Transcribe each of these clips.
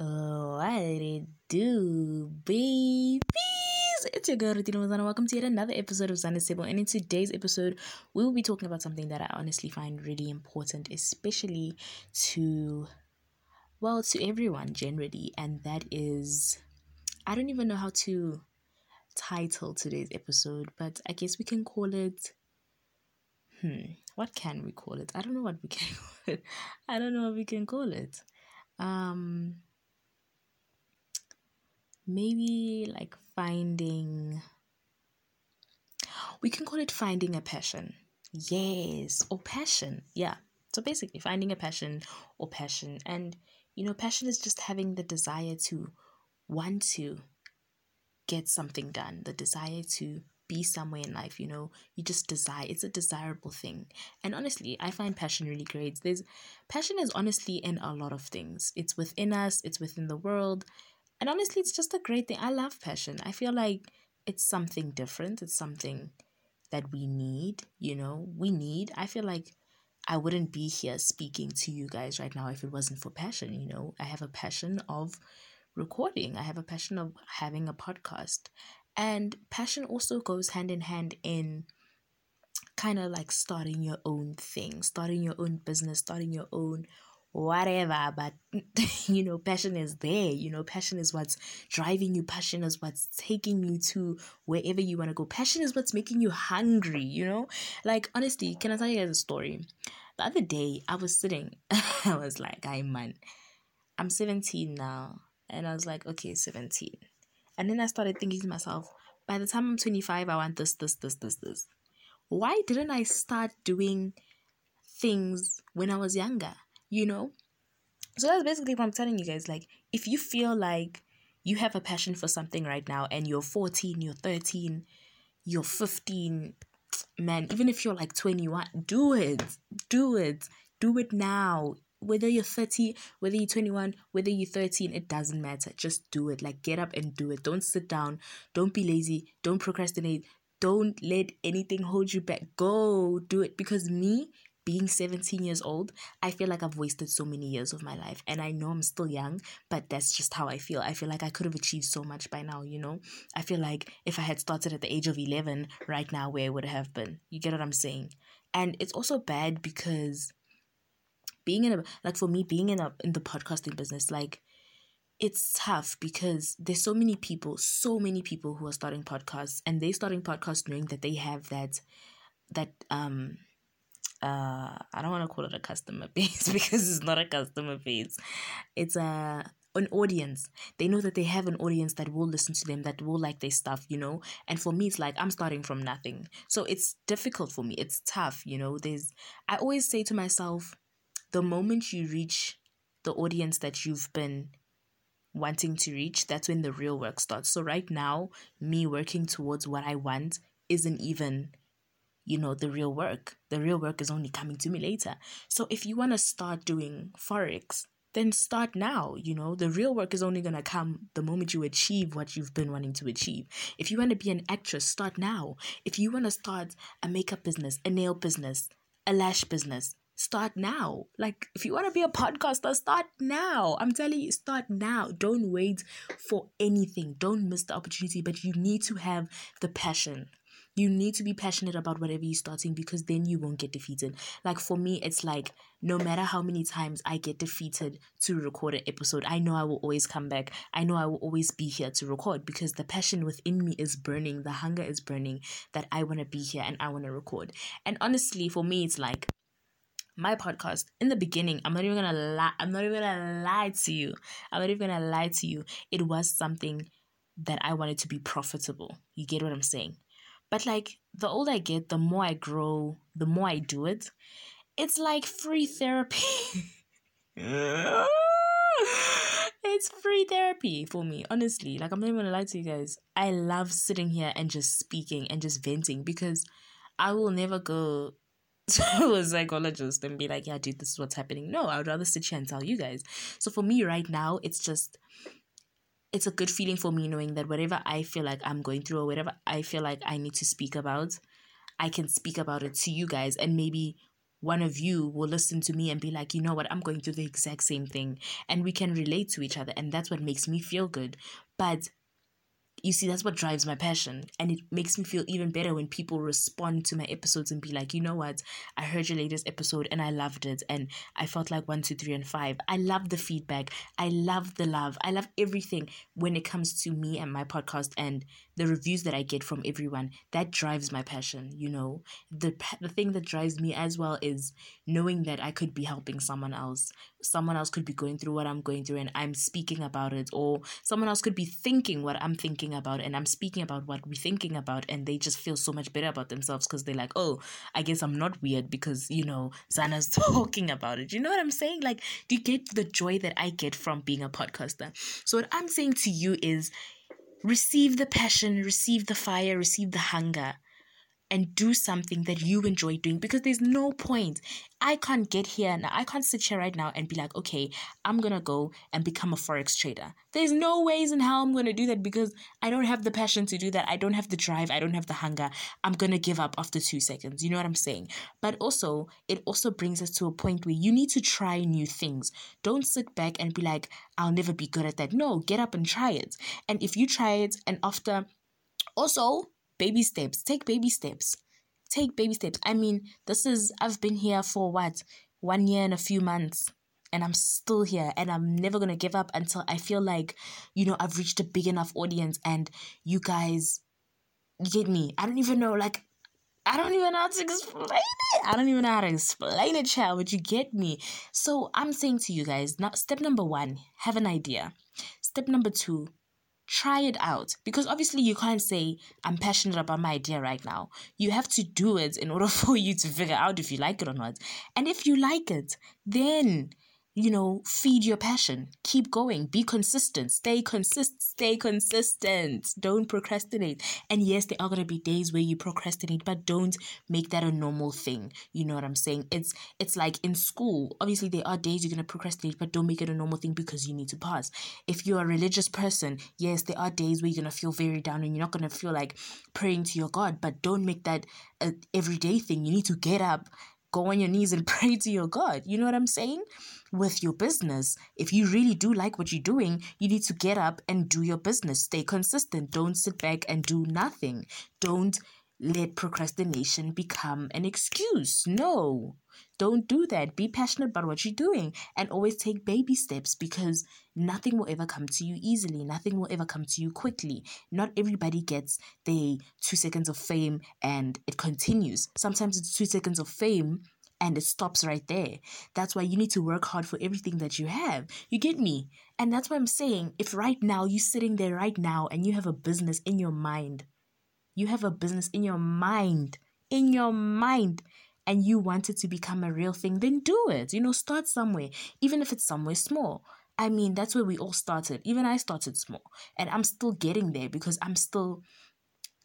Oh, what it do, babies? It's your girl Rutina Mazana. Welcome to yet another episode of Zana's Table. And in today's episode, we will be talking about something that I honestly find really important, especially to, well, to everyone generally, and that is, I don't even know how to title today's episode, but I guess we can call it. Hmm, what can we call it? I don't know what we can call it. I don't know what we can call it. Um, maybe like finding we can call it finding a passion. Yes or passion yeah. So basically finding a passion or passion. And you know passion is just having the desire to want to get something done the desire to be somewhere in life you know. You just desire it's a desirable thing. And honestly i find passion really great. There's passion is honestly in a lot of things. It's within us it's within the world and honestly, it's just a great thing. I love passion. I feel like it's something different. It's something that we need, you know, we need. I feel like I wouldn't be here speaking to you guys right now if it wasn't for passion, you know. I have a passion of recording. I have a passion of having a podcast. And passion also goes hand in hand in kind of like starting your own thing, starting your own business, starting your own whatever but you know passion is there. You know passion is what's driving you. Passion is what's taking you to wherever you want to go. Passion is what's making you hungry you know? Like honestly can i tell you guys a story? The other day i was sitting i was like i man. I'm 17 now. And i was like okay 17 and then i started thinking to myself by the time i'm 25 i want this this this this this. Why didn't i start doing things when i was younger you know? So that's basically what I'm telling you guys. Like, if you feel like you have a passion for something right now and you're 14, you're 13, you're 15, man, even if you're like 21, do it. Do it. Do it now. Whether you're 30, whether you're 21, whether you're 13, it doesn't matter. Just do it. Like, get up and do it. Don't sit down. Don't be lazy. Don't procrastinate. Don't let anything hold you back. Go do it. Because me, being 17 years old, I feel like I've wasted so many years of my life. And I know I'm still young, but that's just how I feel. I feel like I could have achieved so much by now, you know? I feel like if I had started at the age of 11, right now, where would I have been? You get what I'm saying? And it's also bad because being in a, like for me, being in a, in the podcasting business, like, it's tough because there's so many people, so many people who are starting podcasts and they starting podcasts knowing that they have that, that, um, uh I don't want to call it a customer base because it's not a customer base. It's a an audience. They know that they have an audience that will listen to them, that will like their stuff, you know. And for me, it's like I'm starting from nothing, so it's difficult for me. It's tough, you know. There's I always say to myself, the moment you reach the audience that you've been wanting to reach, that's when the real work starts. So right now, me working towards what I want isn't even you know the real work. The real work is only coming to me later. So if you want to start doing forex then start now you know? The real work is only going to come the moment you achieve what you've been wanting to achieve. If you want to be an actress start now. If you want to start a makeup business a nail business a lash business start now. Like if you want to be a podcaster start now. I'm telling you start now. Don't wait for anything. Don't miss the opportunity but you need to have the passion you need to be passionate about whatever you're starting because then you won't get defeated. Like for me, it's like no matter how many times I get defeated to record an episode, I know I will always come back. I know I will always be here to record because the passion within me is burning, the hunger is burning that I want to be here and I want to record. And honestly, for me, it's like my podcast in the beginning i'm not even gonna lie i'm not even gonna lie to you i'm not even gonna lie to you it was something that i wanted to be profitable you get what i'm saying but like the older I get, the more I grow, the more I do it. It's like free therapy. it's free therapy for me, honestly. Like I'm not even gonna lie to you guys. I love sitting here and just speaking and just venting because I will never go to a psychologist and be like, yeah, dude, this is what's happening. No, I would rather sit here and tell you guys. So for me right now, it's just it's a good feeling for me knowing that whatever I feel like I'm going through or whatever I feel like I need to speak about, I can speak about it to you guys and maybe one of you will listen to me and be like, you know what, I'm going through the exact same thing. And we can relate to each other. And that's what makes me feel good. But you see, that's what drives my passion. And it makes me feel even better when people respond to my episodes and be like, you know what? I heard your latest episode and I loved it. And I felt like one, two, three, and five. I love the feedback. I love the love. I love everything when it comes to me and my podcast and the reviews that I get from everyone. That drives my passion, you know? The, the thing that drives me as well is knowing that I could be helping someone else. Someone else could be going through what I'm going through and I'm speaking about it. Or someone else could be thinking what I'm thinking about and I'm speaking about what we're thinking about and they just feel so much better about themselves because they're like, oh, I guess I'm not weird because, you know, Zana's talking about it. You know what I'm saying? Like, do you get the joy that I get from being a podcaster? So what I'm saying to you is receive the passion, receive the fire, receive the hunger and do something that you enjoy doing because there's no point. I can't get here now. I can't sit here right now and be like, okay, I'm gonna go and become a forex trader. There's no ways in how I'm gonna do that because I don't have the passion to do that. I don't have the drive. I don't have the hunger. I'm gonna give up after two seconds. You know what I'm saying? But also, it also brings us to a point where you need to try new things. Don't sit back and be like, I'll never be good at that. No, get up and try it. And if you try it and after also baby steps. Take baby steps. Take baby steps. I mean, this is, I've been here for what? One year and a few months. And I'm still here and I'm never going to give up until I feel like, you know, I've reached a big enough audience and you guys get me. I don't even know, like, I don't even know how to explain it. I don't even know how to explain it, child, but you get me. So I'm saying to you guys, now step number one, have an idea. Step number two, try it out. Because obviously you can't say i'm passionate about my idea right now. You have to do it in order for you to figure out if you like it or not. And if you like it then you know, feed your passion. Keep going. Be consistent. Stay consist. Stay consistent. Don't procrastinate. And yes, there are gonna be days where you procrastinate, but don't make that a normal thing. You know what I'm saying? It's it's like in school. Obviously, there are days you're gonna procrastinate, but don't make it a normal thing because you need to pass. If you're a religious person, yes, there are days where you're gonna feel very down and you're not gonna feel like praying to your God, but don't make that a everyday thing. You need to get up go on your knees and pray to your God. You know what I'm saying? With your business, if you really do like what you're doing, you need to get up and do your business. Stay consistent. Don't sit back and do nothing. Don't let procrastination become an excuse. No, don't do that. Be passionate about what you're doing and always take baby steps because nothing will ever come to you easily. Nothing will ever come to you quickly. Not everybody gets the two seconds of fame and it continues. Sometimes it's two seconds of fame and it stops right there. That's why you need to work hard for everything that you have. You get me? And that's why I'm saying if right now you're sitting there right now and you have a business in your mind, you have a business in your mind, in your mind, and you want it to become a real thing, then do it. You know, start somewhere, even if it's somewhere small. I mean, that's where we all started. Even I started small, and I'm still getting there because I'm still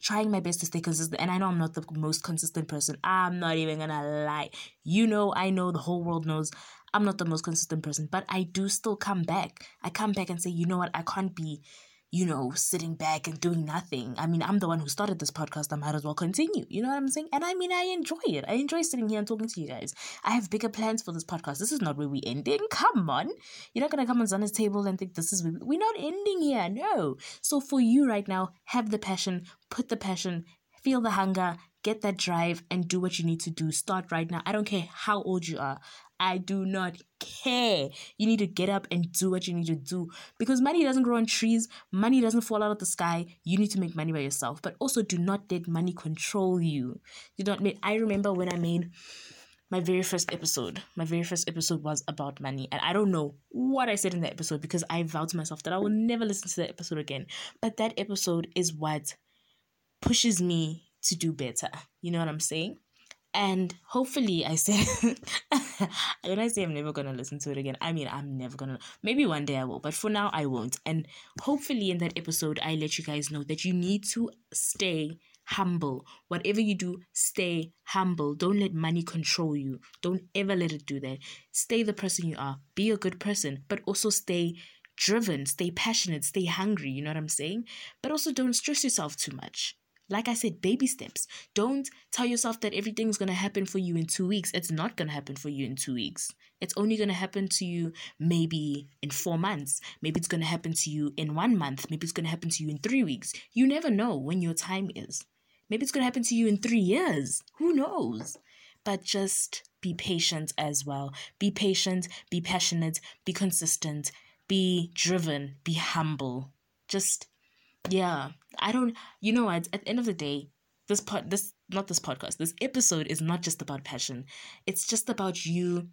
trying my best to stay consistent. And I know I'm not the most consistent person. I'm not even gonna lie. You know, I know the whole world knows I'm not the most consistent person, but I do still come back. I come back and say, you know what, I can't be you know, sitting back and doing nothing. I mean, I'm the one who started this podcast. I might as well continue. You know what I'm saying? And I mean, I enjoy it. I enjoy sitting here and talking to you guys. I have bigger plans for this podcast. This is not where we ending. Come on. You're not going to come on Zana's table and think this is we're not ending here. No. So for you right now, have the passion, put the passion, feel the hunger, get that drive, and do what you need to do. Start right now. I don't care how old you are. I do not care. You need to get up and do what you need to do because money doesn't grow on trees, money doesn't fall out of the sky. You need to make money by yourself, but also do not let money control you. You Do not. I remember when I made my very first episode. My very first episode was about money, and I don't know what I said in that episode because I vowed to myself that I will never listen to that episode again. But that episode is what pushes me to do better. You know what I'm saying? And hopefully, I said, when I say I'm never gonna listen to it again, I mean I'm never gonna. Maybe one day I will, but for now I won't. And hopefully, in that episode, I let you guys know that you need to stay humble. Whatever you do, stay humble. Don't let money control you. Don't ever let it do that. Stay the person you are. Be a good person, but also stay driven, stay passionate, stay hungry. You know what I'm saying? But also don't stress yourself too much like I said, baby steps. Don't tell yourself that everything's going to happen for you in two weeks. It's not going to happen for you in two weeks. It's only going to happen to you maybe in four months. Maybe it's going to happen to you in one month. Maybe it's going to happen to you in three weeks. You never know when your time is. Maybe it's going to happen to you in three years. Who knows? But just be patient as well. Be patient, be passionate, be consistent, be driven, be humble. Just yeah, I don't. You know what? At the end of the day, this part, this not this podcast, this episode is not just about passion. It's just about you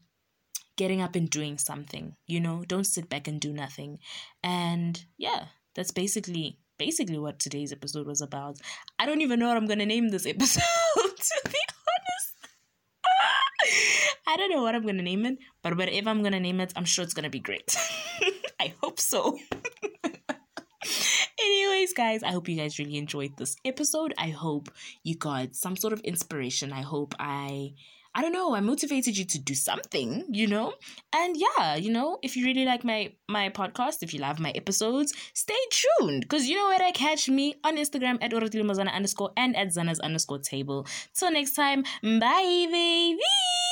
getting up and doing something. You know, don't sit back and do nothing. And yeah, that's basically basically what today's episode was about. I don't even know what I'm gonna name this episode. to be honest, I don't know what I'm gonna name it, but whatever I'm gonna name it, I'm sure it's gonna be great. I hope so. Anyways, guys, I hope you guys really enjoyed this episode. I hope you got some sort of inspiration. I hope I I don't know, I motivated you to do something, you know? And yeah, you know, if you really like my my podcast, if you love my episodes, stay tuned. Because you know where I catch me on Instagram at Orotilimazana underscore and at Zana's underscore table. Till next time, bye baby.